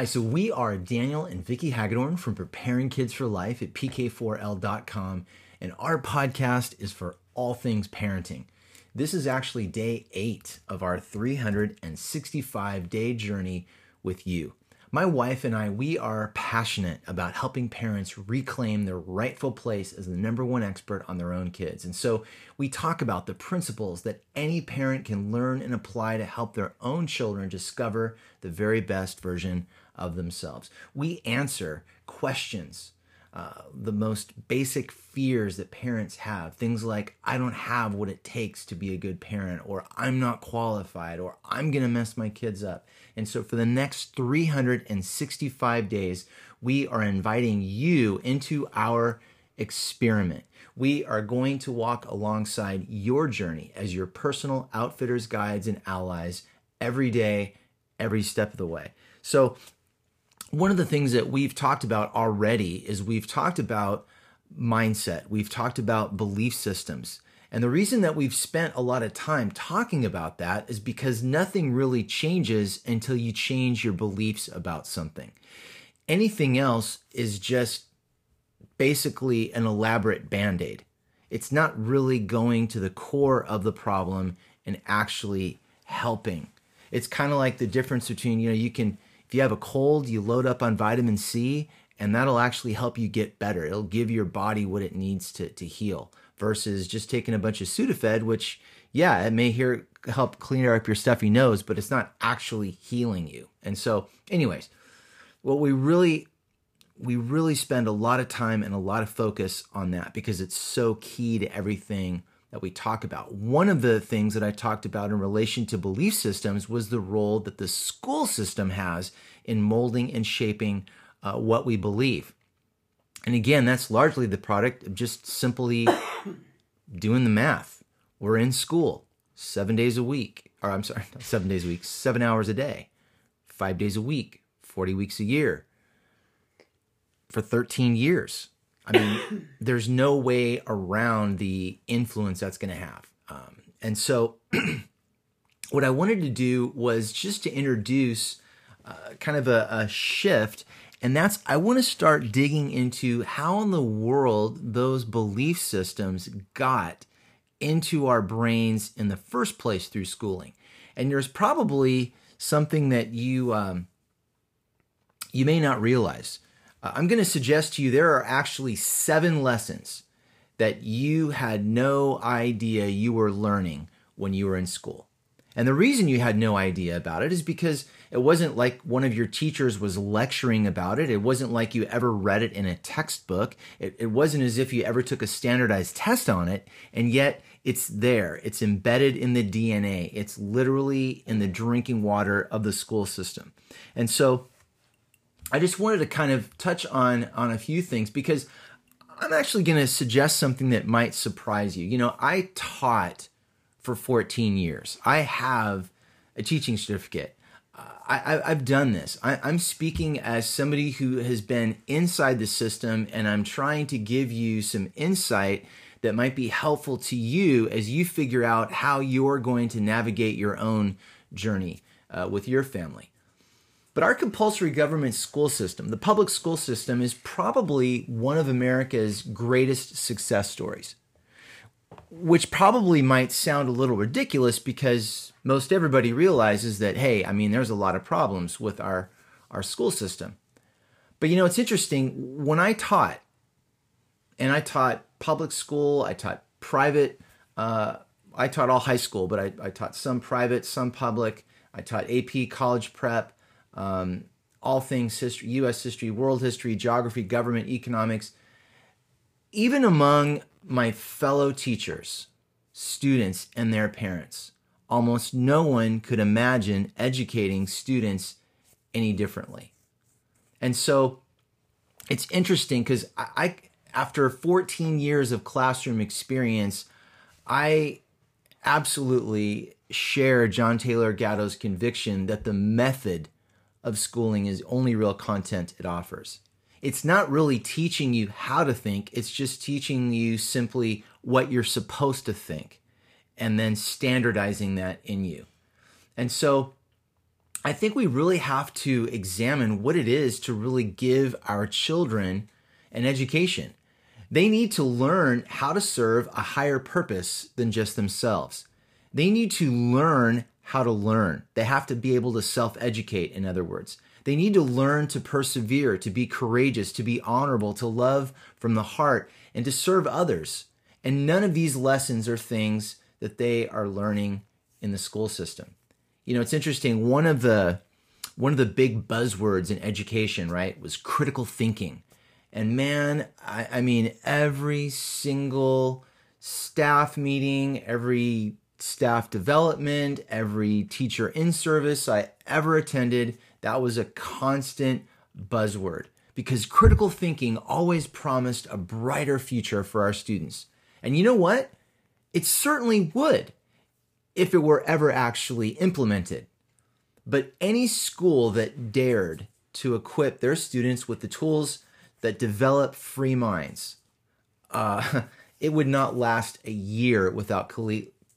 Hi, so we are Daniel and Vicki Hagedorn from Preparing Kids for Life at pk4l.com, and our podcast is for all things parenting. This is actually day eight of our 365 day journey with you. My wife and I, we are passionate about helping parents reclaim their rightful place as the number one expert on their own kids. And so we talk about the principles that any parent can learn and apply to help their own children discover the very best version of themselves. We answer questions, uh, the most basic fears that parents have. Things like, I don't have what it takes to be a good parent, or I'm not qualified, or I'm going to mess my kids up. And so for the next 365 days, we are inviting you into our experiment. We are going to walk alongside your journey as your personal outfitters, guides, and allies every day, every step of the way. So one of the things that we've talked about already is we've talked about mindset, we've talked about belief systems. And the reason that we've spent a lot of time talking about that is because nothing really changes until you change your beliefs about something. Anything else is just basically an elaborate band aid. It's not really going to the core of the problem and actually helping. It's kind of like the difference between, you know, you can if you have a cold, you load up on vitamin C, and that'll actually help you get better. It'll give your body what it needs to, to heal versus just taking a bunch of Sudafed, which, yeah, it may here help clean up your stuffy nose, but it's not actually healing you. And so, anyways, what we really we really spend a lot of time and a lot of focus on that because it's so key to everything that we talk about. One of the things that I talked about in relation to belief systems was the role that the school system has in molding and shaping uh, what we believe. And again, that's largely the product of just simply doing the math. We're in school seven days a week, or I'm sorry, seven days a week, seven hours a day, five days a week, 40 weeks a year, for 13 years. I mean, there's no way around the influence that's going to have. Um, and so, what I wanted to do was just to introduce uh, kind of a, a shift. And that's, I want to start digging into how in the world those belief systems got into our brains in the first place through schooling. And there's probably something that you um, you may not realize. Uh, I'm going to suggest to you there are actually seven lessons that you had no idea you were learning when you were in school. And the reason you had no idea about it is because it wasn't like one of your teachers was lecturing about it. It wasn't like you ever read it in a textbook. It, it wasn't as if you ever took a standardized test on it. And yet it's there. It's embedded in the DNA. It's literally in the drinking water of the school system. And so I just wanted to kind of touch on on a few things because I'm actually going to suggest something that might surprise you. You know, I taught for 14 years. I have a teaching certificate. I, have done this. I, I'm speaking as somebody who has been inside the system, and I'm trying to give you some insight that might be helpful to you as you figure out how you're going to navigate your own journey uh, with your family. But our compulsory government school system, the public school system, is probably one of America's greatest success stories. Which probably might sound a little ridiculous because most everybody realizes that, hey, I mean, there's a lot of problems with our, our school system. But you know, it's interesting. When I taught, and I taught public school, I taught private, uh, I taught all high school, but I, I taught some private, some public. I taught AP college prep um, all things history, U.S. history, world history, geography, government, economics. Even among my fellow teachers, students, and their parents, almost no one could imagine educating students any differently. And so it's interesting because I, I, after 14 years of classroom experience, I absolutely share John Taylor Gatto's conviction that the method of schooling is only real content it offers. It's not really teaching you how to think, it's just teaching you simply what you're supposed to think and then standardizing that in you. And so I think we really have to examine what it is to really give our children an education. They need to learn how to serve a higher purpose than just themselves. They need to learn how to learn. They have to be able to self educate, in other words. They need to learn to persevere, to be courageous, to be honorable, to love from the heart, and to serve others. And none of these lessons are things that they are learning in the school system. You know, it's interesting. One of the one of the big buzzwords in education, right, was critical thinking. And man, I, I mean, every single staff meeting, every staff development, every teacher in service I ever attended, that was a constant buzzword because critical thinking always promised a brighter future for our students. And you know what? It certainly would if it were ever actually implemented. But any school that dared to equip their students with the tools that develop free minds, uh, it would not last a year without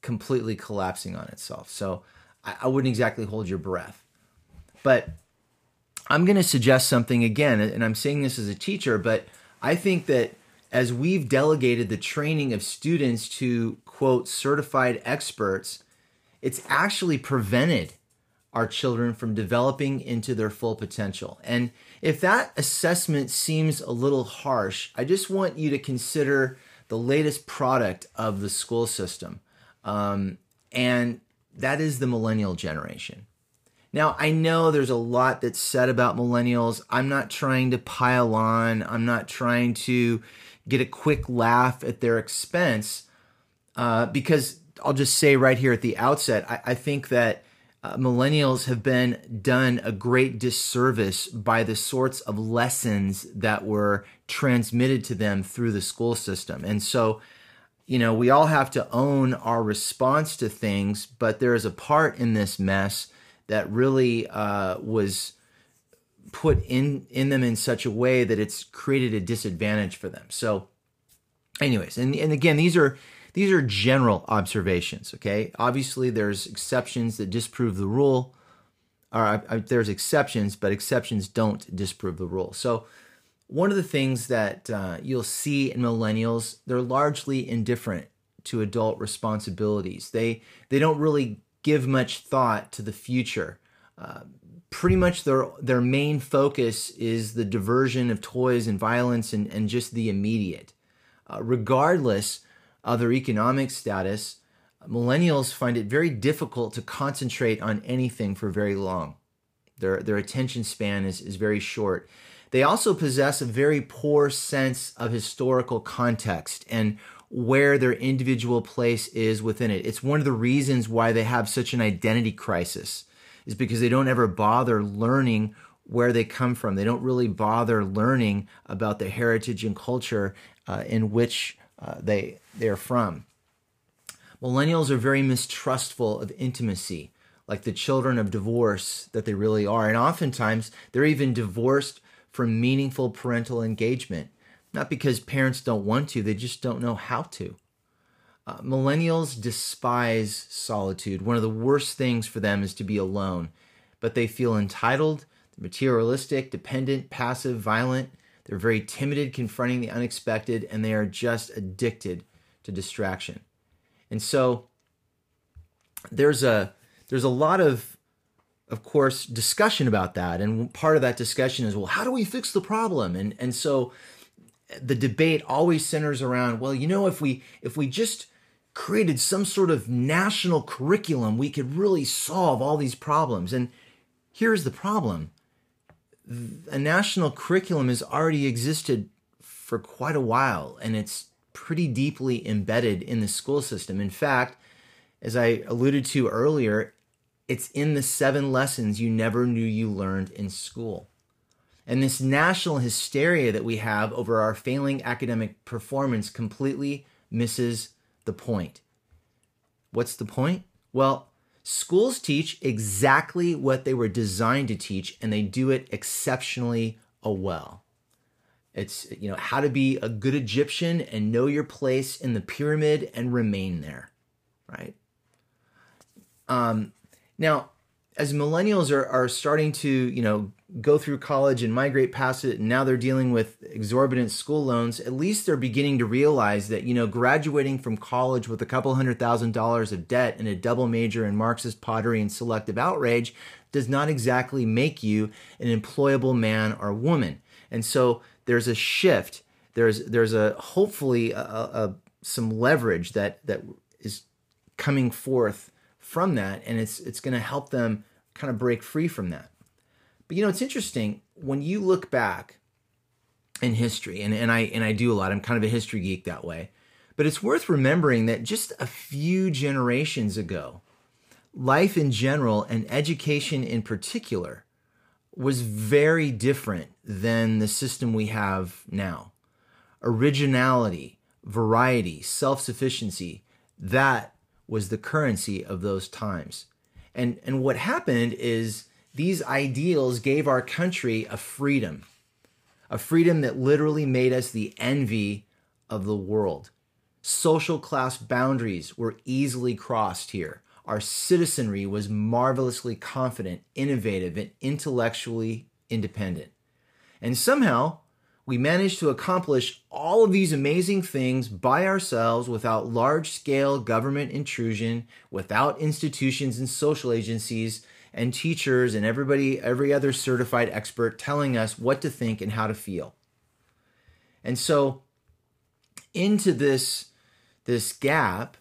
completely collapsing on itself. So I, I wouldn't exactly hold your breath. But I'm going to suggest something again, and I'm saying this as a teacher, but I think that as we've delegated the training of students to quote certified experts, it's actually prevented our children from developing into their full potential. And if that assessment seems a little harsh, I just want you to consider the latest product of the school system. Um, and that is the millennial generation. Now, I know there's a lot that's said about millennials. I'm not trying to pile on, I'm not trying to get a quick laugh at their expense, uh, because I'll just say right here at the outset, I, I think that uh, millennials have been done a great disservice by the sorts of lessons that were transmitted to them through the school system. And so, you know, we all have to own our response to things, but there is a part in this mess that really uh, was put in in them in such a way that it's created a disadvantage for them. So, anyways, and and again, these are these are general observations. Okay, obviously there's exceptions that disprove the rule. Or uh, there's exceptions, but exceptions don't disprove the rule. So one of the things that uh, you'll see in millennials, they're largely indifferent to adult responsibilities. They they don't really give much thought to the future. Uh, pretty much their their main focus is the diversion of toys and violence and, and just the immediate. Uh, regardless of their economic status, millennials find it very difficult to concentrate on anything for very long. Their, their attention span is, is very short. They also possess a very poor sense of historical context and where their individual place is within it. It's one of the reasons why they have such an identity crisis is because they don't ever bother learning where they come from. They don't really bother learning about the heritage and culture uh, in which uh, they they're from. Millennials are very mistrustful of intimacy, like the children of divorce that they really are, and oftentimes they're even divorced from meaningful parental engagement. Not because parents don't want to, they just don't know how to. Uh, millennials despise solitude. One of the worst things for them is to be alone, but they feel entitled, materialistic, dependent, passive, violent. They're very timid confronting the unexpected, and they are just addicted to distraction. And so there's a there's a lot of of course discussion about that. And part of that discussion is well how do we fix the problem? And and so the debate always centers around well you know if we if we just created some sort of national curriculum we could really solve all these problems. And here's the problem. A national curriculum has already existed for quite a while and it's pretty deeply embedded in the school system. In fact as i alluded to earlier it's in the seven lessons you never knew you learned in school and this national hysteria that we have over our failing academic performance completely misses the point. What's the point? Well, schools teach exactly what they were designed to teach, and they do it exceptionally well. It's you know how to be a good Egyptian and know your place in the pyramid and remain there, right? Um, now, as millennials are, are starting to, you know, go through college and migrate past it, and now they're dealing with exorbitant school loans, at least they're beginning to realize that, you know, graduating from college with a couple hundred thousand dollars of debt and a double major in Marxist pottery and selective outrage does not exactly make you an employable man or woman. And so there's a shift. There's there's a hopefully a, a, some leverage that that is coming forth from that, and it's it's going to help them kind of break free from that. But you know, it's interesting when you look back in history, and, and I and I do a lot. I'm kind of a history geek that way. But it's worth remembering that just a few generations ago, life in general and education in particular was very different than the system we have now. Originality, variety, self sufficiency, that was the currency of those times. And, and what happened is these ideals gave our country a freedom, a freedom that literally made us the envy of the world. Social class boundaries were easily crossed here. Our citizenry was marvelously confident, innovative, and intellectually independent. And somehow, we managed to accomplish all of these amazing things by ourselves without large scale government intrusion, without institutions and social agencies and teachers and everybody, every other certified expert telling us what to think and how to feel. And so, into this, this gap,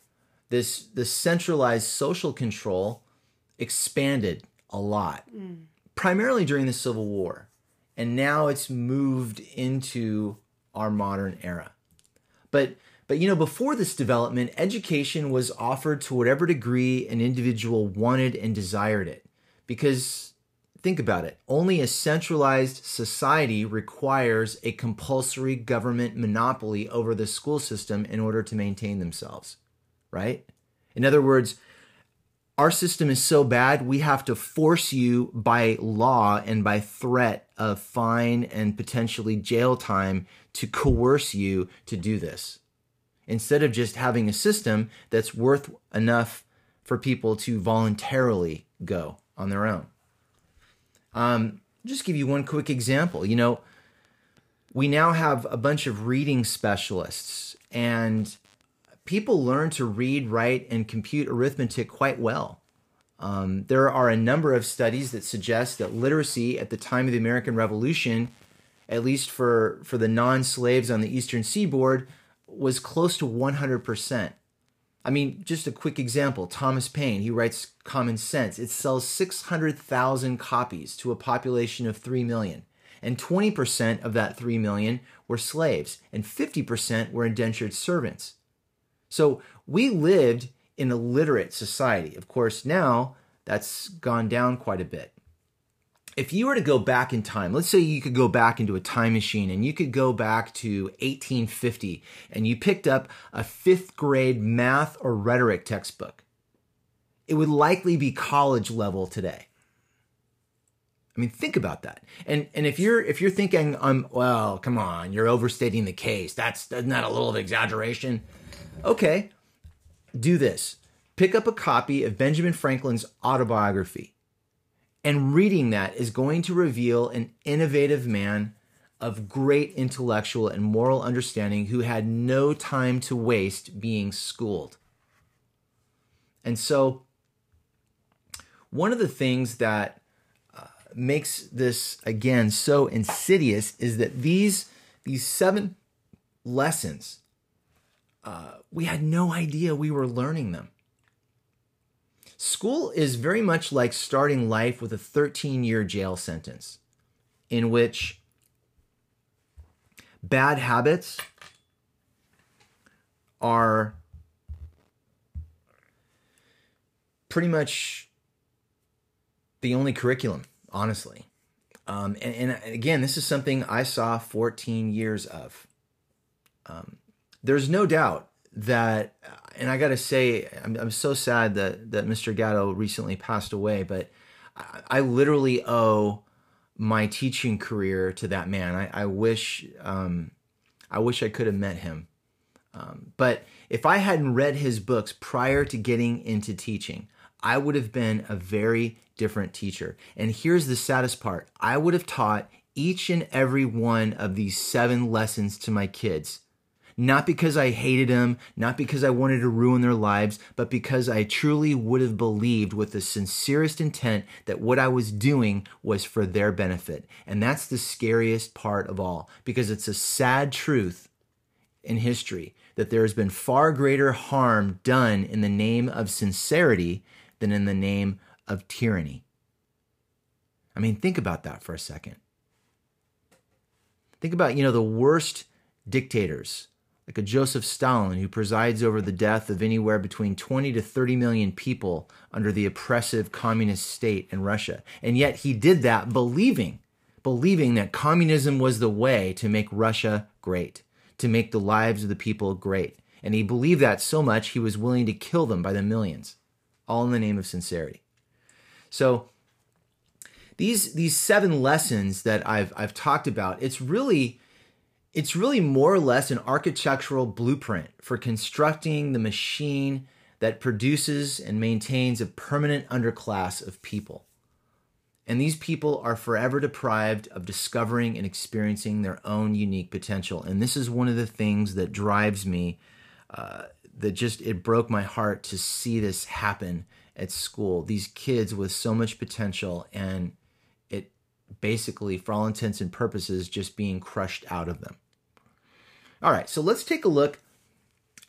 this, this centralized social control expanded a lot, mm. primarily during the Civil War and now it's moved into our modern era. But but you know, before this development, education was offered to whatever degree an individual wanted and desired it. Because think about it, only a centralized society requires a compulsory government monopoly over the school system in order to maintain themselves, right? In other words, our system is so bad, we have to force you by law and by threat of fine and potentially jail time to coerce you to do this. Instead of just having a system that's worth enough for people to voluntarily go on their own. Um, just give you one quick example. You know, we now have a bunch of reading specialists, and people learn to read, write, and compute arithmetic quite well. Um, there are a number of studies that suggest that literacy at the time of the American Revolution, at least for, for the non slaves on the eastern seaboard, was close to 100%. I mean, just a quick example Thomas Paine, he writes Common Sense. It sells 600,000 copies to a population of 3 million. And 20% of that 3 million were slaves, and 50% were indentured servants. So we lived in a literate society. Of course, now that's gone down quite a bit. If you were to go back in time, let's say you could go back into a time machine and you could go back to 1850 and you picked up a fifth grade math or rhetoric textbook, it would likely be college level today. I mean, think about that. And and if you're if you're thinking, um, well, come on, you're overstating the case. That's that a little of exaggeration? Okay, do this pick up a copy of Benjamin Franklin's autobiography. And reading that is going to reveal an innovative man of great intellectual and moral understanding who had no time to waste being schooled. And so, one of the things that uh, makes this again so insidious is that these these seven lessons uh, we had no idea we were learning them. School is very much like starting life with a 13 year jail sentence, in which bad habits are pretty much the only curriculum, honestly. Um, and, and, again, this is something I saw 14 years of. Um, there's no doubt that, and I got to say, I'm, I'm so sad that, that Mr. Gatto recently passed away, but I, I literally owe my teaching career to that man. I, I wish, um, I wish I could have met him. Um, but if I hadn't read his books prior to getting into teaching, I would have been a very different teacher. And here's the saddest part I would have taught each and every one of these seven lessons to my kids. Not because I hated them, not because I wanted to ruin their lives, but because I truly would have believed with the sincerest intent that what I was doing was for their benefit. And that's the scariest part of all, because it's a sad truth in history that there has been far greater harm done in the name of sincerity than in the name of tyranny. I mean, think about that for a second. Think about, you know, the worst dictators, like a Joseph Stalin, who presides over the death of anywhere between 20 to 30 million people under the oppressive communist state in Russia. And yet he did that believing, believing that communism was the way to make Russia great, to make the lives of the people great. And he believed that so much he was willing to kill them by the millions, all in the name of sincerity. So these these seven lessons that I've I've talked about, it's really it's really more or less an architectural blueprint for constructing the machine that produces and maintains a permanent underclass of people. And these people are forever deprived of discovering and experiencing their own unique potential. And this is one of the things that drives me, uh, that just, it broke my heart to see this happen at school. These kids with so much potential and it basically, for all intents and purposes, just being crushed out of them. All right, so let's take a look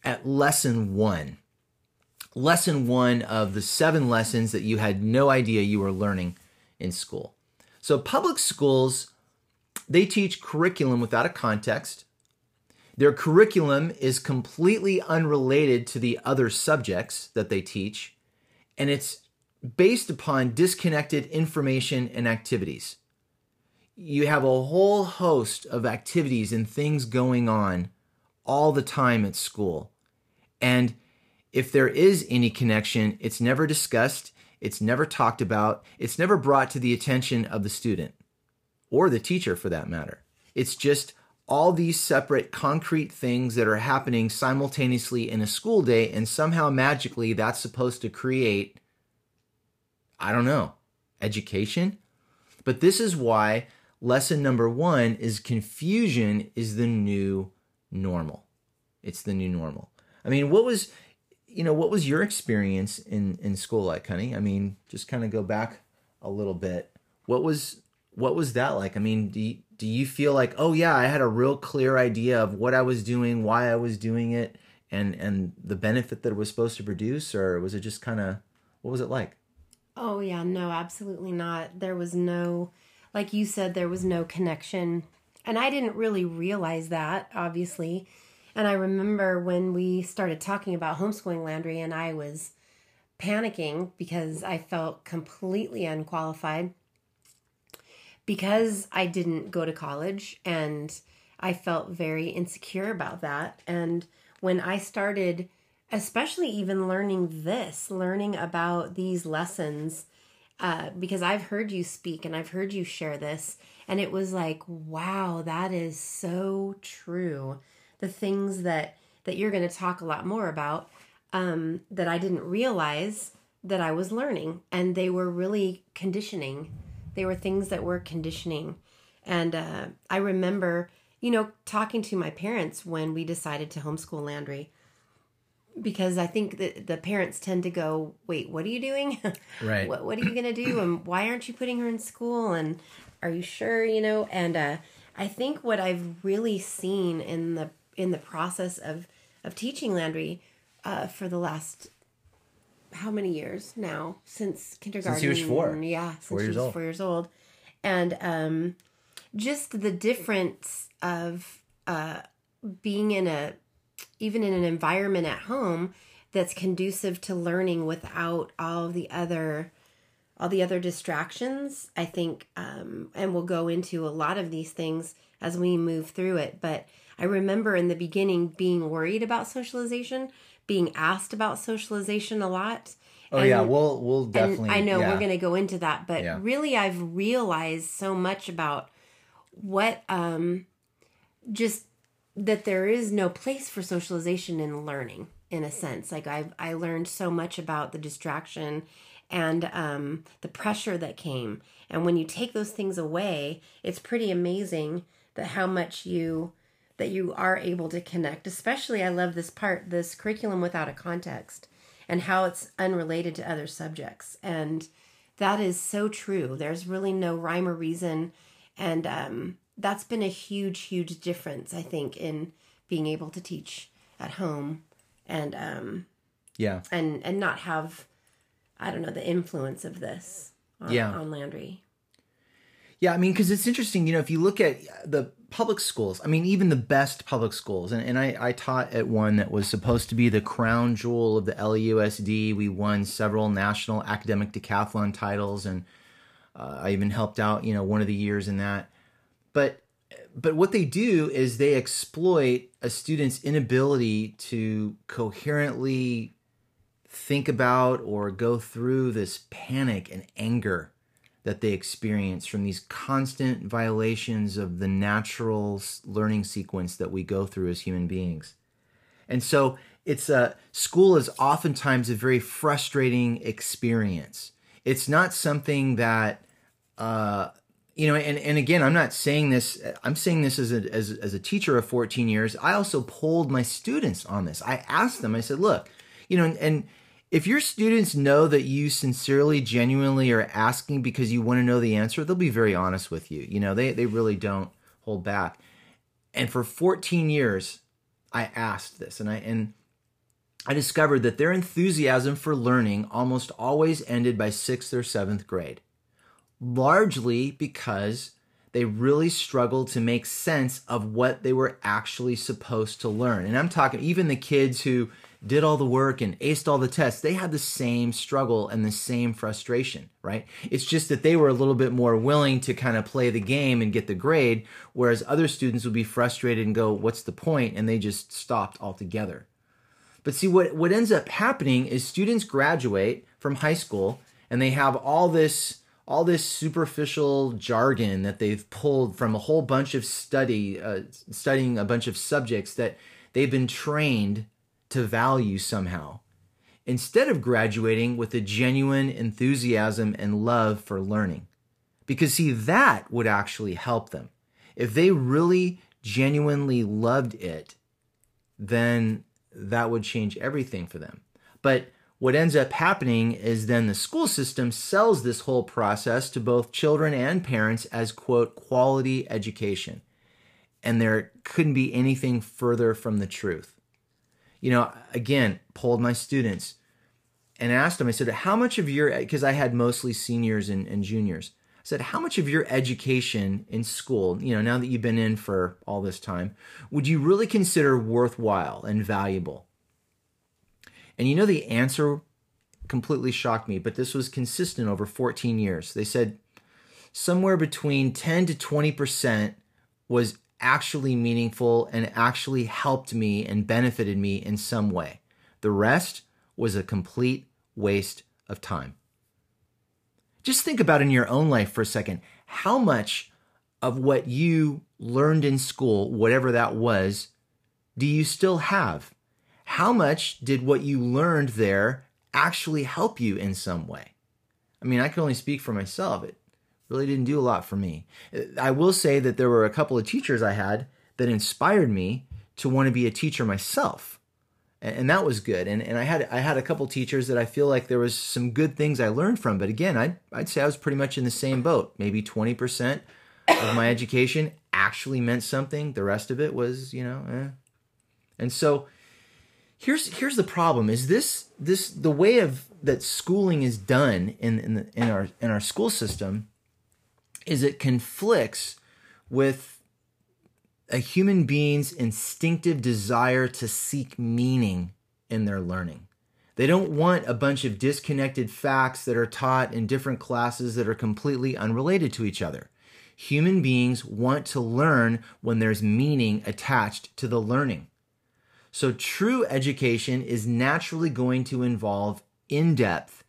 at lesson one. Lesson one of the seven lessons that you had no idea you were learning in school. So, public schools, they teach curriculum without a context. Their curriculum is completely unrelated to the other subjects that they teach, and it's based upon disconnected information and activities. You have a whole host of activities and things going on all the time at school. And if there is any connection, it's never discussed, it's never talked about, it's never brought to the attention of the student or the teacher for that matter. It's just all these separate concrete things that are happening simultaneously in a school day, and somehow magically that's supposed to create I don't know, education. But this is why lesson number one is confusion is the new normal. It's the new normal. I mean, what was, you know, what was your experience in in school like, honey? I mean, just kind of go back a little bit. What was what was that like? I mean, do you, do you feel like, oh yeah, I had a real clear idea of what I was doing, why I was doing it, and and the benefit that it was supposed to produce, or was it just kind of what was it like? Oh, yeah, no, absolutely not. There was no, like you said, there was no connection. And I didn't really realize that, obviously. And I remember when we started talking about homeschooling Landry, and I was panicking because I felt completely unqualified because I didn't go to college and I felt very insecure about that. And when I started especially even learning this, learning about these lessons, uh, because I've heard you speak and I've heard you share this, and it was like, wow, that is so true. The things that that you're going to talk a lot more about um, that I didn't realize that I was learning, and they were really conditioning. They were things that were conditioning, and uh, I remember, you know, talking to my parents when we decided to homeschool Landry because I think that the parents tend to go, "Wait, what are you doing? Right. what What are you gonna do? And why aren't you putting her in school? And are you sure? You know?" And uh, I think what I've really seen in the in the process of of teaching Landry uh, for the last how many years now since kindergarten? Since he was four. Yeah, four since years was old. Four years old, and um, just the difference of uh, being in a even in an environment at home that's conducive to learning without all the other all the other distractions i think um, and we'll go into a lot of these things as we move through it but i remember in the beginning being worried about socialization being asked about socialization a lot Oh and, yeah, we'll we'll definitely. I know yeah. we're going to go into that, but yeah. really, I've realized so much about what um, just that there is no place for socialization in learning in a sense. Like i i learned so much about the distraction and um, the pressure that came. And when you take those things away it's pretty amazing that how much you that you are able to connect. Especially i love this part this curriculum without a context and how it's unrelated to other subjects. And that is so true. There's really no rhyme or reason. And um, that's been a huge huge difference i think in being able to teach at home and um Yeah. and and not have i don't know the influence of this on, Yeah. on landry Yeah, I mean, because it's interesting, you know, if you look at the public schools, I mean, even the best public schools, and, and I, I taught at one that was supposed to be the crown jewel of the LAUSD. We won several national academic decathlon titles, and uh, I even helped out, you know, one of the years in that. But but what they do is they exploit a student's inability to coherently think about or go through this panic and anger that they experience from these constant violations of the natural learning sequence that we go through as human beings. And so it's a school is oftentimes a very frustrating experience. It's not something that uh, you know, and, and again, I'm not saying this. I'm saying this as a as, as a teacher of 14 years. I also polled my students on this. I asked them. I said, look, you know, and, and if your students know that you sincerely, genuinely are asking because you want to know the answer, they'll be very honest with you. You know, they they really don't hold back. And for 14 years, I asked this, and I and I discovered that their enthusiasm for learning almost always ended by sixth or seventh grade largely because they really struggled to make sense of what they were actually supposed to learn. And I'm talking even the kids who did all the work and aced all the tests, they had the same struggle and the same frustration, right? It's just that they were a little bit more willing to kind of play the game and get the grade, whereas other students would be frustrated and go, What's the point? And they just stopped altogether. But see, what, what ends up happening is students graduate from high school and they have all this all this superficial jargon that they've pulled from a whole bunch of study uh, studying a bunch of subjects that they've been trained to value somehow. Instead of graduating with a genuine enthusiasm and love for learning. Because see that would actually help them. If they really genuinely loved it then that would change everything for them. But what ends up happening is then the school system sells this whole process to both children and parents as quote quality education. And there couldn't be anything further from the truth. You know again polled my students and asked them i said how much of your because i had mostly seniors and, and juniors. I said how much of your education in school you know now that you've been in for all this time would you really consider worthwhile and valuable and you know, the answer completely shocked me, but this was consistent over 14 years. They said somewhere between 10 to 20% was actually meaningful and actually helped me and benefited me in some way. The rest was a complete waste of time. Just think about in your own life for a second how much of what you learned in school, whatever that was, do you still have? How much did what you learned there actually help you in some way? I mean, I can only speak for myself. It really didn't do a lot for me. I will say that there were a couple of teachers I had that inspired me to want to be a teacher myself. And that was good. And, and I had I had a couple teachers that I feel like there was some good things I learned from. But again, I'd, I'd say I was pretty much in the same boat. Maybe 20% of my education actually meant something. The rest of it was, you know, eh. And so here's here's the problem is this this the way of that schooling is done in in, the, in our in our school system is it conflicts with a human being's instinctive desire to seek meaning in their learning. They don't want a bunch of disconnected facts that are taught in different classes that are completely unrelated to each other. Human beings want to learn when there's meaning attached to the learning so, true education is naturally going to involve in depth,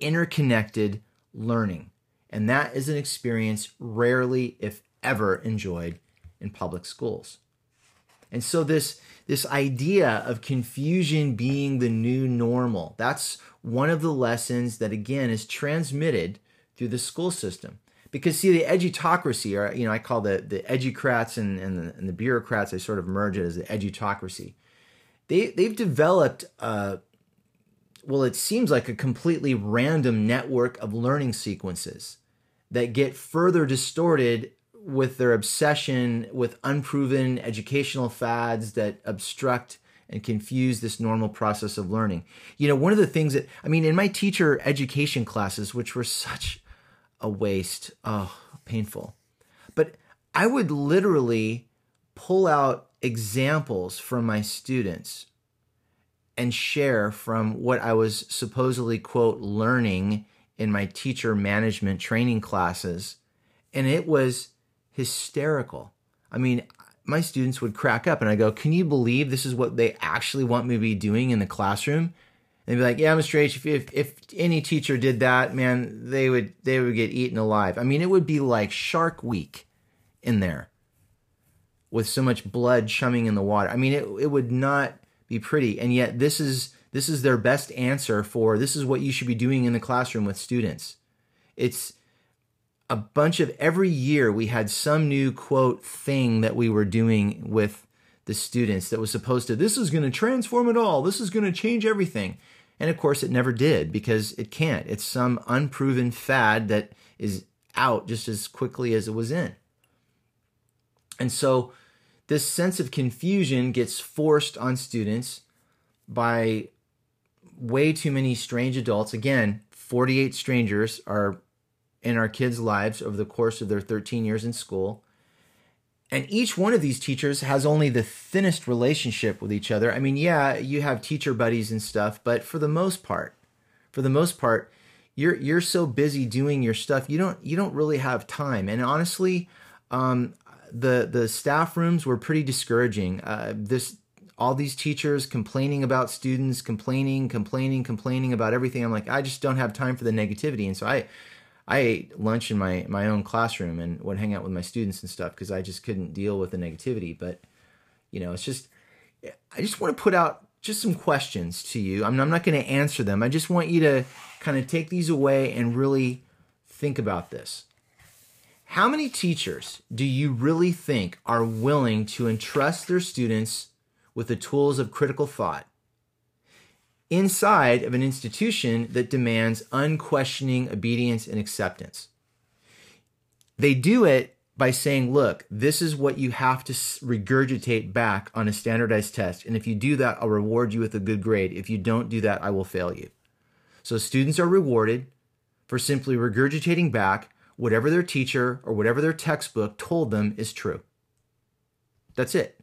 interconnected learning. And that is an experience rarely, if ever, enjoyed in public schools. And so this this idea of confusion being the new normal, that's one of the lessons that again is transmitted through the school system. Because see, the edutocracy, or you know, I call the the educrats and and the, and the bureaucrats, I sort of merge it as the edutocracy. They they've developed, uh, well, it seems like a completely random network of learning sequences that get further distorted with their obsession with unproven educational fads that obstruct and confuse this normal process of learning. You know, one of the things that, I mean, in my teacher education classes, which were such a waste, oh, painful, but I would literally pull out examples from my students and share from what I was supposedly, quote, learning in my teacher management training classes. And it was hysterical. I mean, my students would crack up and I go, Can you believe this is what they actually want me to be doing in the classroom? And they'd be like, Yeah, Mr. H, if, if, if any teacher did that, man, they would they would get eaten alive. I mean, it would be like Shark Week in there with so much blood chumming in the water. I mean, it it would not be pretty. And yet this is this is their best answer for this is what you should be doing in the classroom with students. It's a bunch of every year we had some new quote thing that we were doing with the students that was supposed to this is going to transform it all this is going to change everything and of course it never did because it can't it's some unproven fad that is out just as quickly as it was in and so this sense of confusion gets forced on students by way too many strange adults again 48 strangers are in our kids' lives over the course of their 13 years in school. And each one of these teachers has only the thinnest relationship with each other. I mean, yeah, you have teacher buddies and stuff, but for the most part, for the most part, you're you're so busy doing your stuff, you don't you don't really have time. And honestly, um, the the staff rooms were pretty discouraging. Uh, this all these teachers complaining about students, complaining, complaining, complaining about everything. I'm like, I just don't have time for the negativity, and so I I ate lunch in my my own classroom and would hang out with my students and stuff because I just couldn't deal with the negativity. But you know, it's just I just want to put out just some questions to you. I'm, I'm not going to answer them. I just want you to kind of take these away and really think about this. How many teachers do you really think are willing to entrust their students with the tools of critical thought inside of an institution that demands unquestioning obedience and acceptance. They do it by saying, look, this is what you have to regurgitate back on a standardized test. And if you do that, I'll reward you with a good grade. If you don't do that, I will fail you. So students are rewarded for simply regurgitating back whatever their teacher or whatever their textbook told them is true. That's it.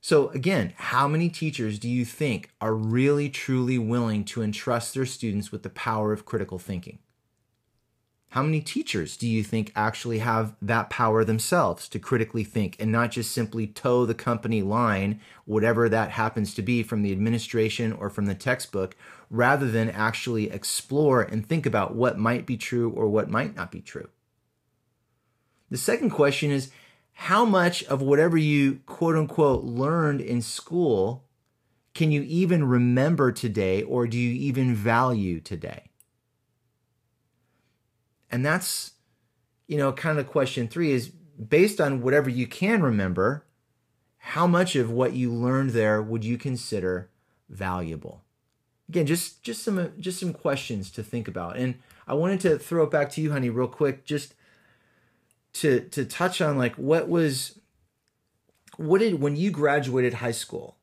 So, again, how many teachers do you think are really truly willing to entrust their students with the power of critical thinking? How many teachers do you think actually have that power themselves to critically think and not just simply toe the company line, whatever that happens to be from the administration or from the textbook, rather than actually explore and think about what might be true or what might not be true? The second question is how much of whatever you quote unquote learned in school can you even remember today or do you even value today? And that's, you know, kind of question three is based on whatever you can remember, how much of what you learned there would you consider valuable? Again, just just some just some questions to think about. And I wanted to throw it back to you, honey, real quick. Just to to touch on like what was what did when you graduated high school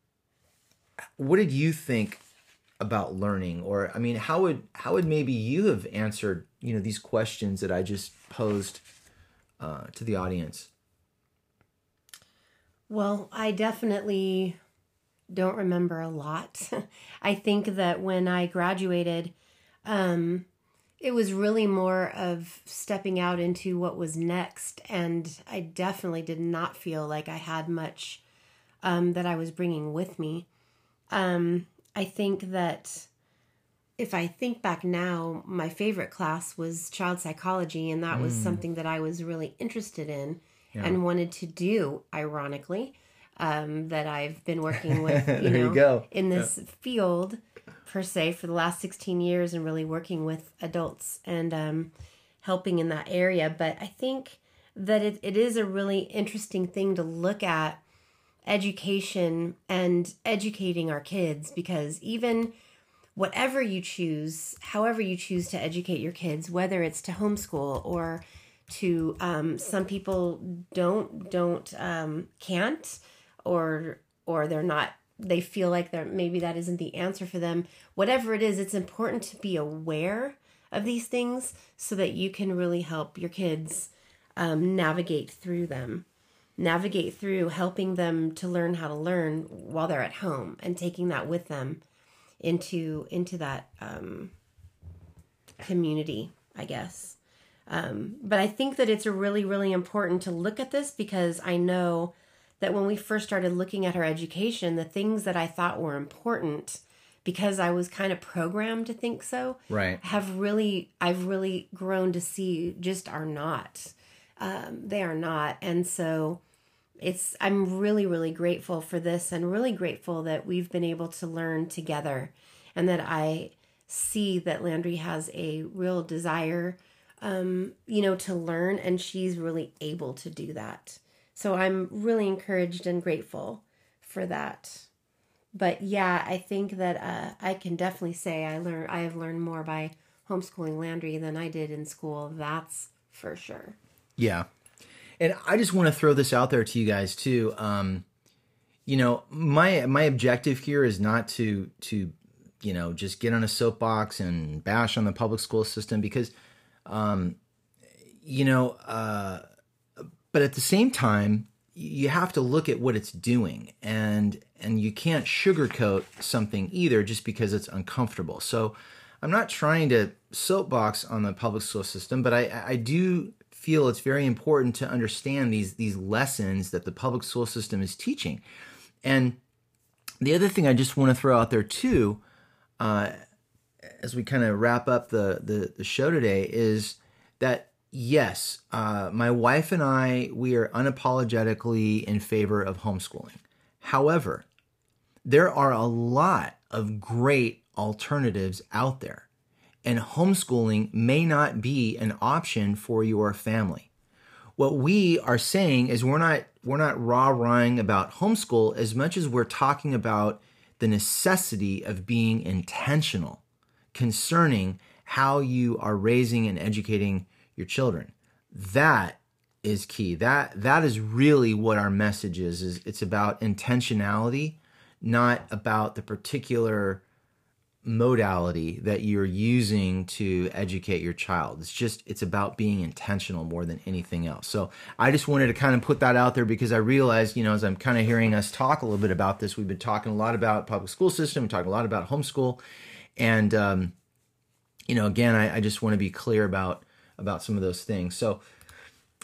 what did you think about learning or i mean how would how would maybe you have answered you know these questions that i just posed uh, to the audience. Well i definitely don't remember a lot. I think that when i graduated um it was really more of stepping out into what was next and i definitely did not feel like i had much um, that i was bringing with me. Um, i think that if i think back now my favorite class was child psychology and that mm. was something that i was really interested in yeah. and wanted to do ironically um, that I've been working with, you know, you in this field per se for the last 16 years and really working with adults and um, helping in that area. But I think that it, it is a really interesting thing to look at education and educating our kids because even whatever you choose, however you choose to educate your kids, whether it's to homeschool or to um, some people don't don't um, can't or or they're not they feel like they're maybe that isn't the answer for them. Whatever it is it's important to be aware of these things so that you can really help your kids um, navigate through them. Navigate through helping them to learn how to learn while they're at home and taking that with them into into that um, community i guess um, but i think that it's really really important to look at this because i know that when we first started looking at our education the things that i thought were important because i was kind of programmed to think so Right. have really i've really grown to see just are not um, they are not and so it's i'm really really grateful for this and really grateful that we've been able to learn together and that i see that landry has a real desire um, you know to learn and she's really able to do that. So i'm really encouraged and grateful for that. But yeah i think that uh, i can definitely say i learn i have learned more by homeschooling landry than i did in school that's for sure. Yeah. And I just want to throw this out there to you guys too. Um, you know, my my objective here is not to to you know just get on a soapbox and bash on the public school system because um, you know, uh, but at the same time, you have to look at what it's doing, and and you can't sugarcoat something either just because it's uncomfortable. So, I'm not trying to soapbox on the public school system, but I I do feel it's very important to understand these these lessons that the public school system is teaching, and the other thing I just want to throw out there too, uh, as we kind of wrap up the, the the show today, is that yes, uh, my wife and I we are unapologetically in favor of homeschooling. However, there are a lot of great alternatives out there, and homeschooling may not be an option for your family. What we are saying is we're not we're not rah-rahing about homeschool as much as we're talking about the necessity of being intentional concerning how you are raising and educating your children. That is key. That that is really what our message is is it's about intentionality not about the particular modality that you're using to educate your child. It's just it's about being intentional more than anything else. So I just wanted to kind of put that out there because I realized, you know, as I'm kind of hearing us talk a little bit about this, we've been talking a lot about public school system, we talking a lot about homeschool, and um, you know, again, I, I just want to be clear about about some of those things. So,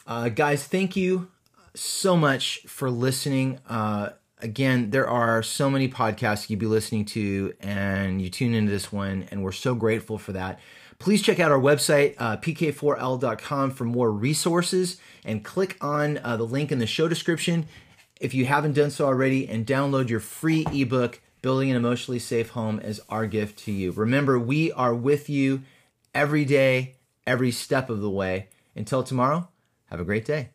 uh, guys, thank you so much for listening. Uh, again, there are so many podcasts you'd be listening to, and you tune into this one, and we're so grateful for that. Please check out our website, uh, pk4l.com, for more resources and click on uh, the link in the show description if you haven't done so already and download your free ebook, Building an Emotionally Safe Home, as our gift to you. Remember, we are with you every day, every step of the way. Until tomorrow, have a great day.